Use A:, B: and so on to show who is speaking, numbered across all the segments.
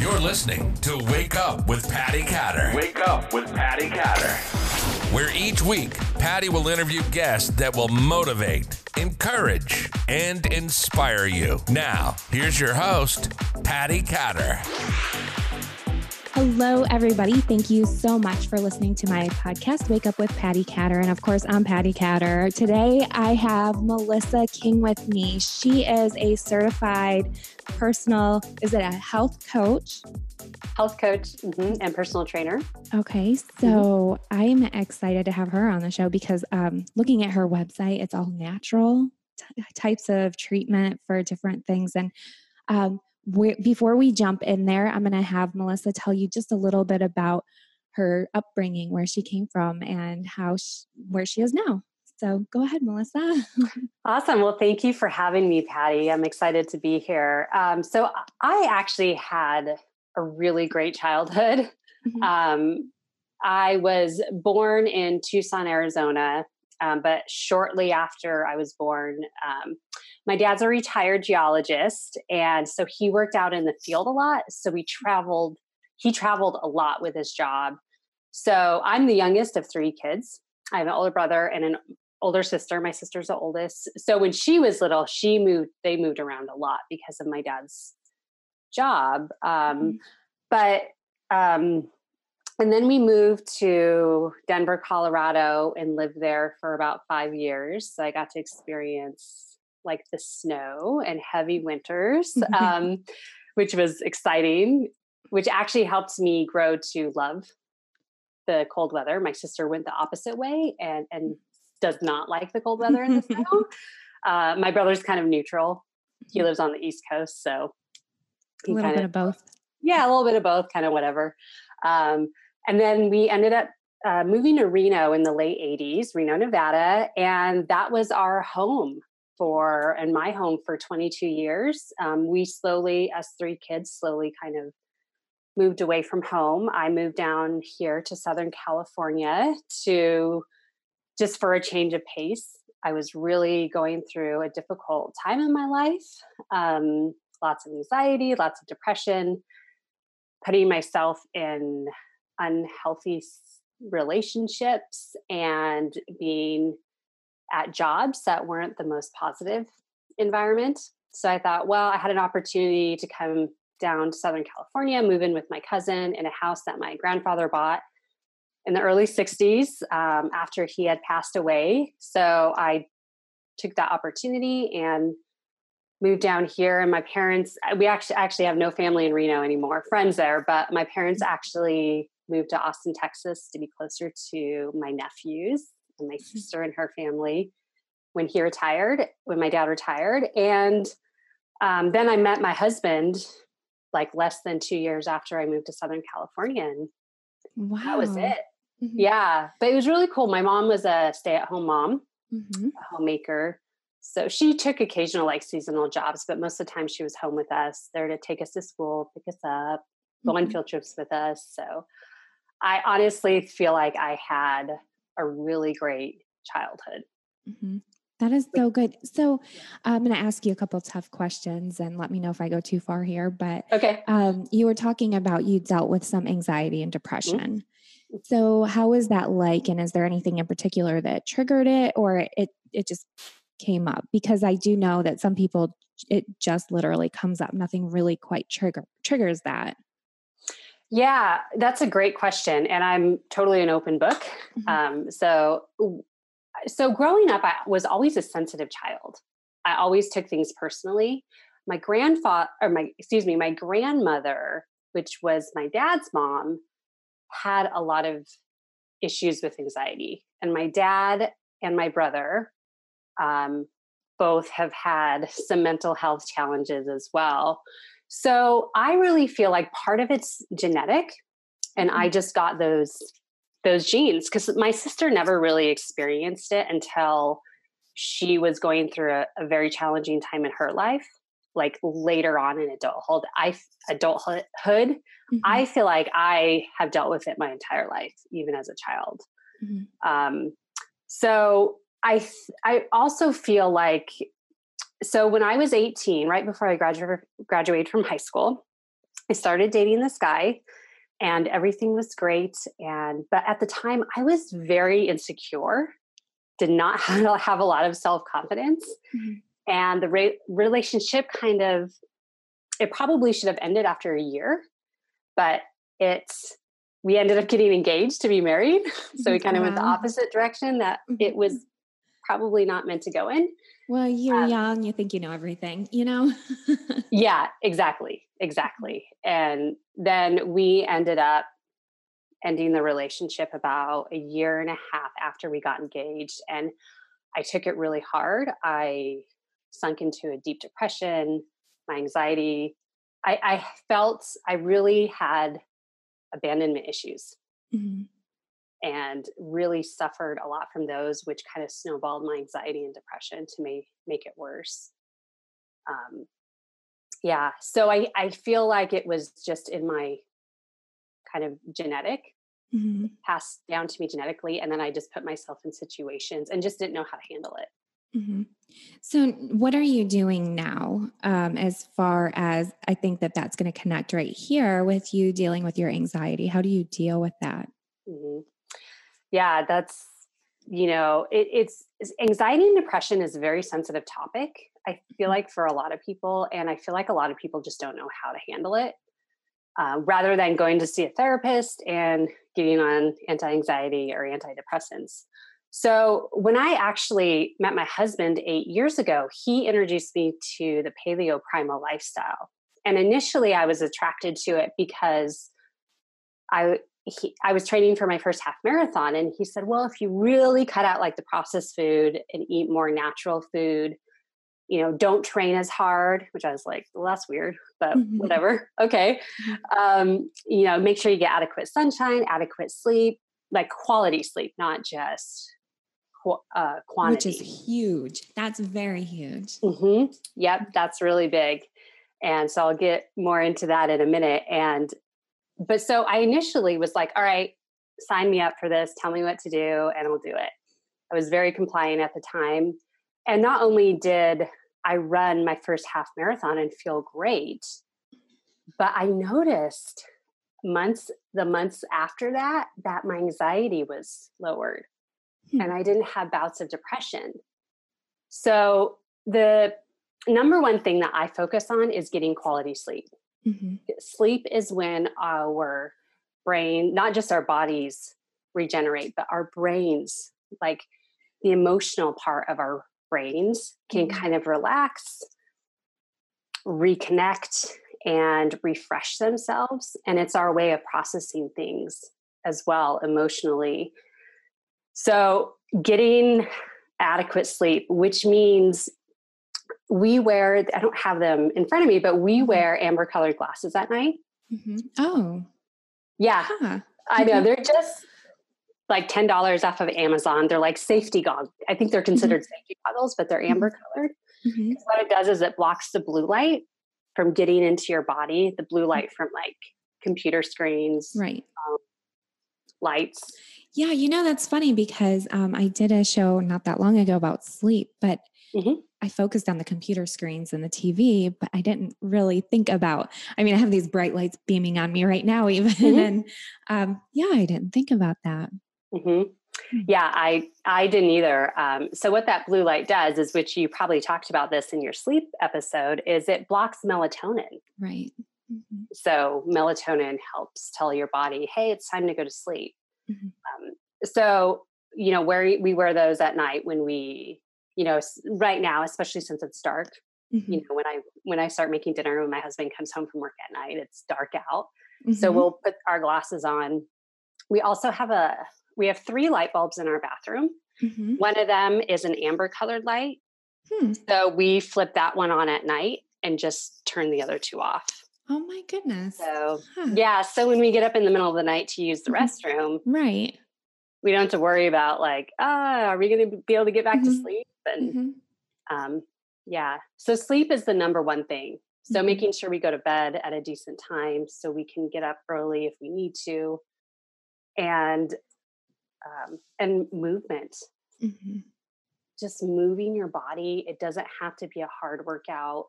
A: You're listening to Wake Up with Patty Catter.
B: Wake up with Patty Catter.
A: Where each week, Patty will interview guests that will motivate, encourage, and inspire you. Now, here's your host, Patty Catter.
C: Hello, everybody. Thank you so much for listening to my podcast, Wake Up with Patty Catter. And of course, I'm Patty Catter. Today, I have Melissa King with me. She is a certified personal, is it a health coach?
D: Health coach mm-hmm, and personal trainer.
C: Okay, so mm-hmm. I'm excited to have her on the show because um, looking at her website, it's all natural t- types of treatment for different things. And um, before we jump in there, I'm going to have Melissa tell you just a little bit about her upbringing, where she came from, and how she, where she is now. So go ahead, Melissa.
D: awesome. Well, thank you for having me, Patty. I'm excited to be here. Um, so I actually had a really great childhood. Mm-hmm. Um, I was born in Tucson, Arizona, um, but shortly after I was born, um, my dad's a retired geologist and so he worked out in the field a lot. So we traveled he traveled a lot with his job. So i'm the youngest of three kids. I have an older brother and an older sister. My sister's the oldest. So when she was little she moved they moved around a lot because of my dad's job. Um, mm-hmm. but um, and then we moved to denver colorado and lived there for about five years so i got to experience like the snow and heavy winters, um, which was exciting, which actually helped me grow to love the cold weather. My sister went the opposite way and, and does not like the cold weather in the snow. Uh, my brother's kind of neutral. He lives on the East Coast, so
C: a little bit of, of both.
D: Yeah, a little bit of both, kind of whatever. Um, and then we ended up uh, moving to Reno in the late 80s, Reno, Nevada, and that was our home for and my home for 22 years. Um, we slowly, as three kids, slowly kind of moved away from home. I moved down here to Southern California to just for a change of pace. I was really going through a difficult time in my life, um, lots of anxiety, lots of depression, putting myself in unhealthy relationships and being at jobs that weren't the most positive environment. So I thought, well, I had an opportunity to come down to Southern California, move in with my cousin in a house that my grandfather bought in the early 60s um, after he had passed away. So I took that opportunity and moved down here and my parents we actually actually have no family in Reno anymore friends there but my parents mm. actually moved to Austin Texas to be closer to my nephews and my mm-hmm. sister and her family when he retired, when my dad retired. And um, then I met my husband like less than two years after I moved to Southern California. And wow. that was it. Mm-hmm. Yeah. But it was really cool. My mom was a stay at home mom, mm-hmm. a homemaker. So she took occasional like seasonal jobs, but most of the time she was home with us, there to take us to school, pick us up, go mm-hmm. on field trips with us. So I honestly feel like I had a really great childhood.
C: Mm-hmm. That is so good. So I'm going to ask you a couple tough questions and let me know if I go too far here. But
D: okay,
C: um, you were talking about you dealt with some anxiety and mm-hmm. depression. Mm-hmm. So how is that like? And is there anything in particular that triggered it, or it it just came up? Because I do know that some people it just literally comes up. Nothing really quite trigger triggers that.
D: Yeah, that's a great question, and I'm totally an open book. Mm-hmm. Um, so, so growing up, I was always a sensitive child. I always took things personally. My grandfather, or my excuse me, my grandmother, which was my dad's mom, had a lot of issues with anxiety, and my dad and my brother um, both have had some mental health challenges as well. So I really feel like part of it's genetic and I mm-hmm. just got those those genes because my sister never really experienced it until she was going through a, a, very challenging time in her life like later on in adulthood i adulthood mm-hmm. i feel like i have dealt with it my entire life even as a child mm-hmm. um, so i i also feel like so when I was 18, right before I graduated graduated from high school, I started dating this guy and everything was great. And, but at the time, I was very insecure, did not have a lot of self confidence. Mm-hmm. And the re- relationship kind of, it probably should have ended after a year, but it's, we ended up getting engaged to be married. So we kind of went the opposite direction that it mm-hmm. was probably not meant to go in.
C: Well, you're um, young, you think you know everything, you know?
D: yeah, exactly. Exactly. And then we ended up ending the relationship about a year and a half after we got engaged. And I took it really hard. I sunk into a deep depression, my anxiety. I, I felt I really had abandonment issues. Mm-hmm and really suffered a lot from those, which kind of snowballed my anxiety and depression to make make it worse. Um, yeah, so I I feel like it was just in my kind of genetic mm-hmm. passed down to me genetically, and then I just put myself in situations and just didn't know how to handle it.
C: Mm-hmm. So, what are you doing now um, as far as I think that that's going to connect right here with you dealing with your anxiety? How do you deal with that? Mm-hmm
D: yeah that's you know it, it's, anxiety and depression is a very sensitive topic i feel mm-hmm. like for a lot of people and i feel like a lot of people just don't know how to handle it uh, rather than going to see a therapist and getting on anti-anxiety or antidepressants so when i actually met my husband eight years ago he introduced me to the paleo primal lifestyle and initially i was attracted to it because I he, I was training for my first half marathon, and he said, "Well, if you really cut out like the processed food and eat more natural food, you know, don't train as hard." Which I was like, "Well, that's weird, but mm-hmm. whatever. Okay, mm-hmm. um, you know, make sure you get adequate sunshine, adequate sleep, like quality sleep, not just uh, quantity."
C: Which is huge. That's very huge.
D: Mm-hmm. Yep, that's really big. And so I'll get more into that in a minute. And but so I initially was like, all right, sign me up for this, tell me what to do, and I'll do it. I was very compliant at the time. And not only did I run my first half marathon and feel great, but I noticed months, the months after that, that my anxiety was lowered hmm. and I didn't have bouts of depression. So the number one thing that I focus on is getting quality sleep. Mm-hmm. Sleep is when our brain, not just our bodies regenerate, but our brains, like the emotional part of our brains, can mm-hmm. kind of relax, reconnect, and refresh themselves. And it's our way of processing things as well emotionally. So, getting adequate sleep, which means we wear i don't have them in front of me but we mm-hmm. wear amber colored glasses at night
C: mm-hmm. oh
D: yeah huh. i know they're just like $10 off of amazon they're like safety goggles i think they're mm-hmm. considered mm-hmm. safety goggles but they're amber colored mm-hmm. what it does is it blocks the blue light from getting into your body the blue mm-hmm. light from like computer screens
C: right um,
D: lights
C: yeah you know that's funny because um, i did a show not that long ago about sleep but Mm-hmm. I focused on the computer screens and the TV, but I didn't really think about. I mean, I have these bright lights beaming on me right now, even, mm-hmm. and um, yeah, I didn't think about that.
D: Mm-hmm. Hmm. Yeah, I I didn't either. Um, so what that blue light does is, which you probably talked about this in your sleep episode, is it blocks melatonin.
C: Right.
D: Mm-hmm. So melatonin helps tell your body, hey, it's time to go to sleep. Mm-hmm. Um, so you know, where we wear those at night when we you know right now especially since it's dark mm-hmm. you know when i when i start making dinner when my husband comes home from work at night it's dark out mm-hmm. so we'll put our glasses on we also have a we have three light bulbs in our bathroom mm-hmm. one of them is an amber colored light hmm. so we flip that one on at night and just turn the other two off
C: oh my goodness
D: so huh. yeah so when we get up in the middle of the night to use the mm-hmm. restroom
C: right
D: we don't have to worry about like ah are we going to be able to get back to mm-hmm. sleep and mm-hmm. um, yeah so sleep is the number one thing so mm-hmm. making sure we go to bed at a decent time so we can get up early if we need to and um, and movement mm-hmm. just moving your body it doesn't have to be a hard workout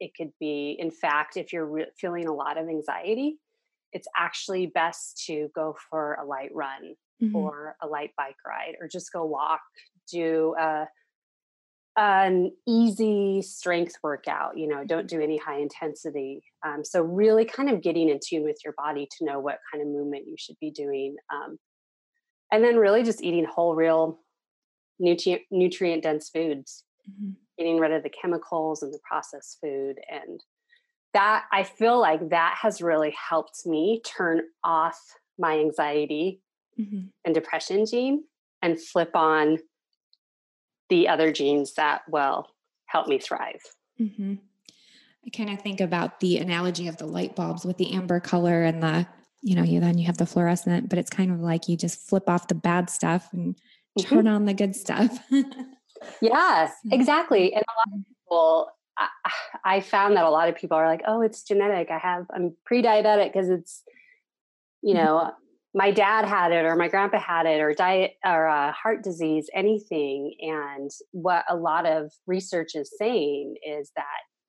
D: it could be in fact if you're re- feeling a lot of anxiety it's actually best to go for a light run mm-hmm. or a light bike ride or just go walk do a an easy strength workout you know don't do any high intensity um, so really kind of getting in tune with your body to know what kind of movement you should be doing um, and then really just eating whole real nutrient nutrient dense foods mm-hmm. getting rid of the chemicals and the processed food and that i feel like that has really helped me turn off my anxiety mm-hmm. and depression gene and flip on the other genes that will help me thrive. Mm-hmm.
C: I kind of think about the analogy of the light bulbs with the amber color and the, you know, you then you have the fluorescent, but it's kind of like you just flip off the bad stuff and mm-hmm. turn on the good stuff.
D: yes, exactly. And a lot of mm-hmm. people, I, I found that a lot of people are like, oh, it's genetic. I have, I'm pre diabetic because it's, you mm-hmm. know, my dad had it or my grandpa had it or diet or uh, heart disease anything and what a lot of research is saying is that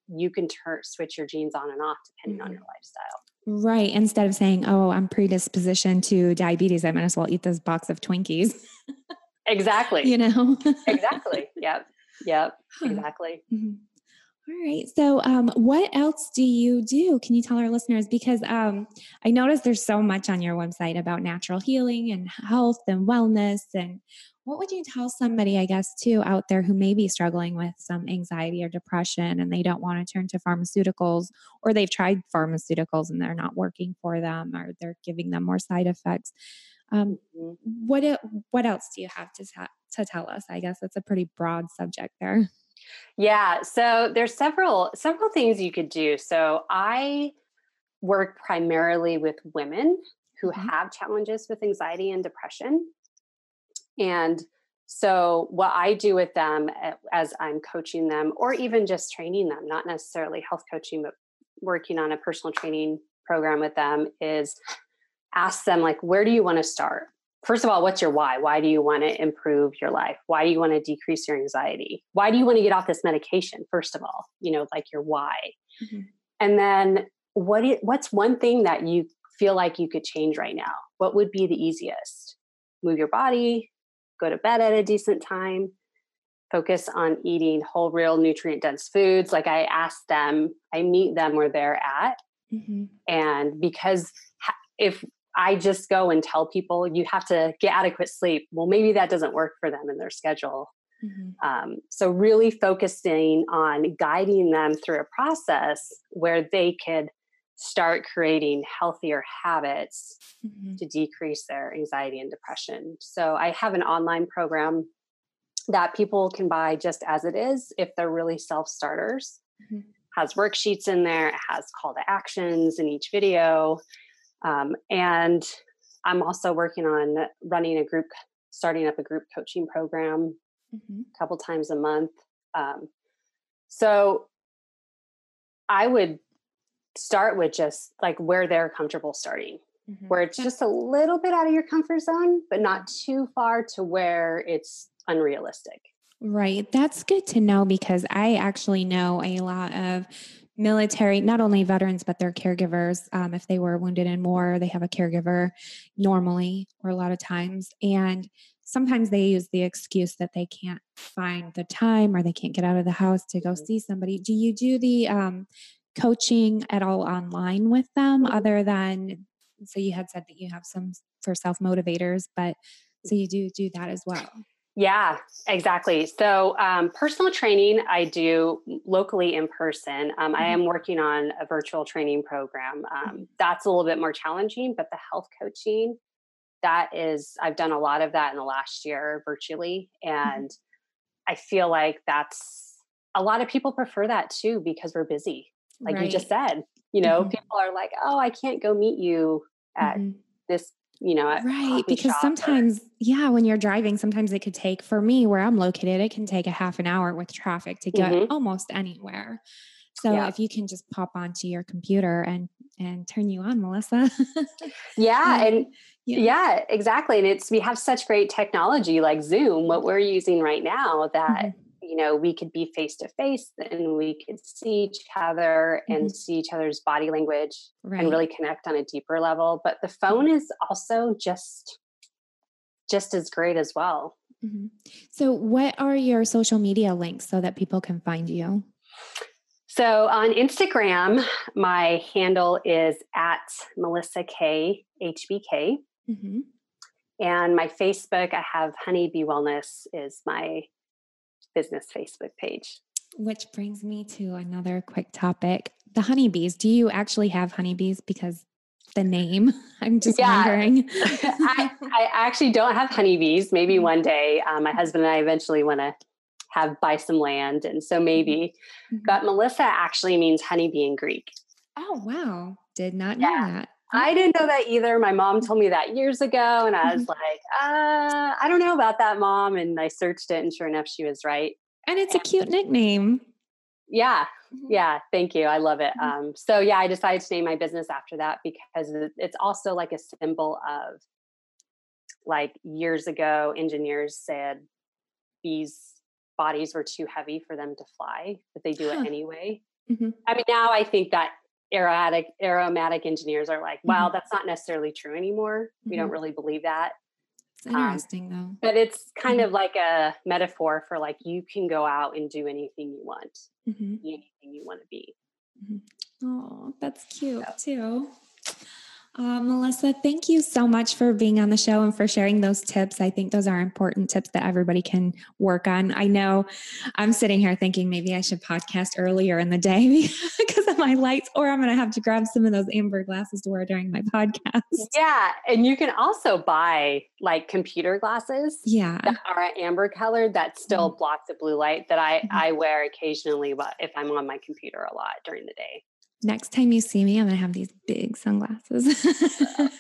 D: you can turn switch your genes on and off depending mm-hmm. on your lifestyle.
C: Right instead of saying oh i'm predisposition to diabetes i might as well eat this box of twinkies.
D: Exactly.
C: You know?
D: Exactly. Yep. Yep. Exactly. Mm-hmm.
C: All right. So, um, what else do you do? Can you tell our listeners? Because um, I noticed there's so much on your website about natural healing and health and wellness. And what would you tell somebody, I guess, too, out there who may be struggling with some anxiety or depression and they don't want to turn to pharmaceuticals or they've tried pharmaceuticals and they're not working for them or they're giving them more side effects? Um, mm-hmm. what what else do you have to to tell us? I guess that's a pretty broad subject there.
D: Yeah, so there's several several things you could do. So I work primarily with women who mm-hmm. have challenges with anxiety and depression. And so what I do with them eh, as I'm coaching them or even just training them, not necessarily health coaching but working on a personal training program with them is ask them like where do you want to start? First of all, what's your why? Why do you want to improve your life? Why do you want to decrease your anxiety? Why do you want to get off this medication? First of all, you know, like your why. Mm-hmm. And then what is, what's one thing that you feel like you could change right now? What would be the easiest? Move your body, go to bed at a decent time, focus on eating whole, real, nutrient dense foods. Like I ask them, I meet them where they're at. Mm-hmm. And because if I just go and tell people you have to get adequate sleep. Well, maybe that doesn't work for them in their schedule. Mm-hmm. Um, so, really focusing on guiding them through a process where they could start creating healthier habits mm-hmm. to decrease their anxiety and depression. So, I have an online program that people can buy just as it is if they're really self starters. Mm-hmm. Has worksheets in there, it has call to actions in each video. Um, and I'm also working on running a group, starting up a group coaching program mm-hmm. a couple times a month. Um, so I would start with just like where they're comfortable starting, mm-hmm. where it's just a little bit out of your comfort zone, but not too far to where it's unrealistic.
C: Right. That's good to know because I actually know a lot of military, not only veterans, but their caregivers. Um, if they were wounded in war, they have a caregiver normally or a lot of times. And sometimes they use the excuse that they can't find the time or they can't get out of the house to go see somebody. Do you do the um, coaching at all online with them mm-hmm. other than, so you had said that you have some for self motivators, but so you do do that as well?
D: Yeah, exactly. So, um, personal training I do locally in person. Um, mm-hmm. I am working on a virtual training program. Um, mm-hmm. that's a little bit more challenging, but the health coaching, that is, I've done a lot of that in the last year virtually. Mm-hmm. And mm-hmm. I feel like that's a lot of people prefer that too because we're busy. Like right. you just said, you know, mm-hmm. people are like, oh, I can't go meet you at mm-hmm. this you know
C: right because sometimes or, yeah when you're driving sometimes it could take for me where i'm located it can take a half an hour with traffic to get mm-hmm. almost anywhere so yeah. if you can just pop onto your computer and and turn you on melissa
D: yeah and yeah. yeah. exactly and it's we have such great technology like zoom what we're using right now that mm-hmm. You know we could be face to face and we could see each other and
C: Mhm.
D: see each other's body language
C: Right.
D: and really connect on a deeper level but the phone is also just just as great as well
C: Mhm. So, what are your social media links so that people can find you?
D: so on instagram my handle is at melissa k hbk
C: Mhm.
D: and my facebook i have honeybee wellness is my business facebook page
C: Which brings me to another quick topic the honeybees. Do you actually have honeybees? Because the name, I'm just
D: Yeah.
C: wondering.
D: I, I actually don't have honeybees. Maybe
C: Mm-hmm.
D: one day, um, my husband and I eventually want to have buy some land, and so maybe.
C: Mhm.
D: But Melissa actually means honeybee in Greek.
C: oh, wow. Did not know
D: Yeah.
C: that.
D: I didn't know that either. My mom told me that years ago, and I was
C: Mhm.
D: like, uh, I don't know about that, mom. And I searched it, and sure enough, she was right.
C: And it's a cute nickname.
D: Yeah,
C: Mhm.
D: yeah. Thank you. I love it.
C: Mhm.
D: Um, so yeah, I decided to name my business after that because it's also like a symbol of like years ago, engineers said bees' bodies were too heavy for them to fly, but they do
C: Huh.
D: it anyway.
C: Mhm.
D: I mean, now I think that aeromatic aeromatic engineers are like, well,
C: Mhm.
D: that's not necessarily true anymore. We don't
C: Mhm.
D: really believe that.
C: It's
D: Um,
C: interesting, though.
D: But it's kind
C: Mhm.
D: of like a metaphor for like you can go out and do anything you want,
C: hmm
D: be anything you want to be.
C: Oh, that's cute too. Uh, Melissa, thank you so much for being on the show and for sharing those tips. I think those are important tips that everybody can work on. I know I'm sitting here thinking maybe I should podcast earlier in the day because of my lights, or I'm going to have to grab some of those amber glasses to wear during my podcast.
D: Yeah, and you can also buy like computer glasses
C: Yeah.
D: that are amber colored that still block the blue light that I
C: Mhm.
D: I wear occasionally if I'm on my computer a lot during the day.
C: Next time you see me, I'm going to have these big sunglasses.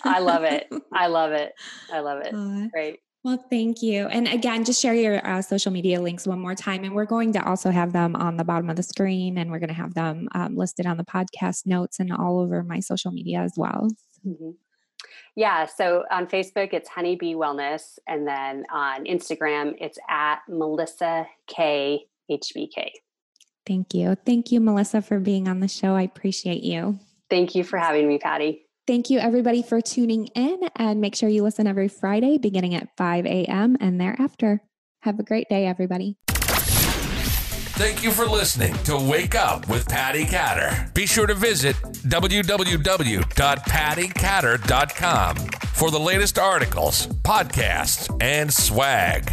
D: I love it. I love it. I love it.
C: Aw.
D: Great.
C: Well, thank you. And again, just share your uh, social media links one more time. And we're going to also have them on the bottom of the screen and we're going to have them um, listed on the podcast notes and all over my social media as well.
D: Mhm. Yeah, so on Facebook it's Honeybee Wellness, and then on Instagram it's at Melissa K HBK.
C: Thank you. Thank you, Melissa, for being on the show. I appreciate you.
D: Thank you for having me, Patty.
C: Thank you, everybody, for tuning in. And make sure you listen every Friday beginning at 5 a.m. and thereafter. Have a great day, everybody.
A: Thank you for listening to Wake Up with Patty Catter. Be sure to visit www.pattycatter.com for the latest articles, podcasts, and swag.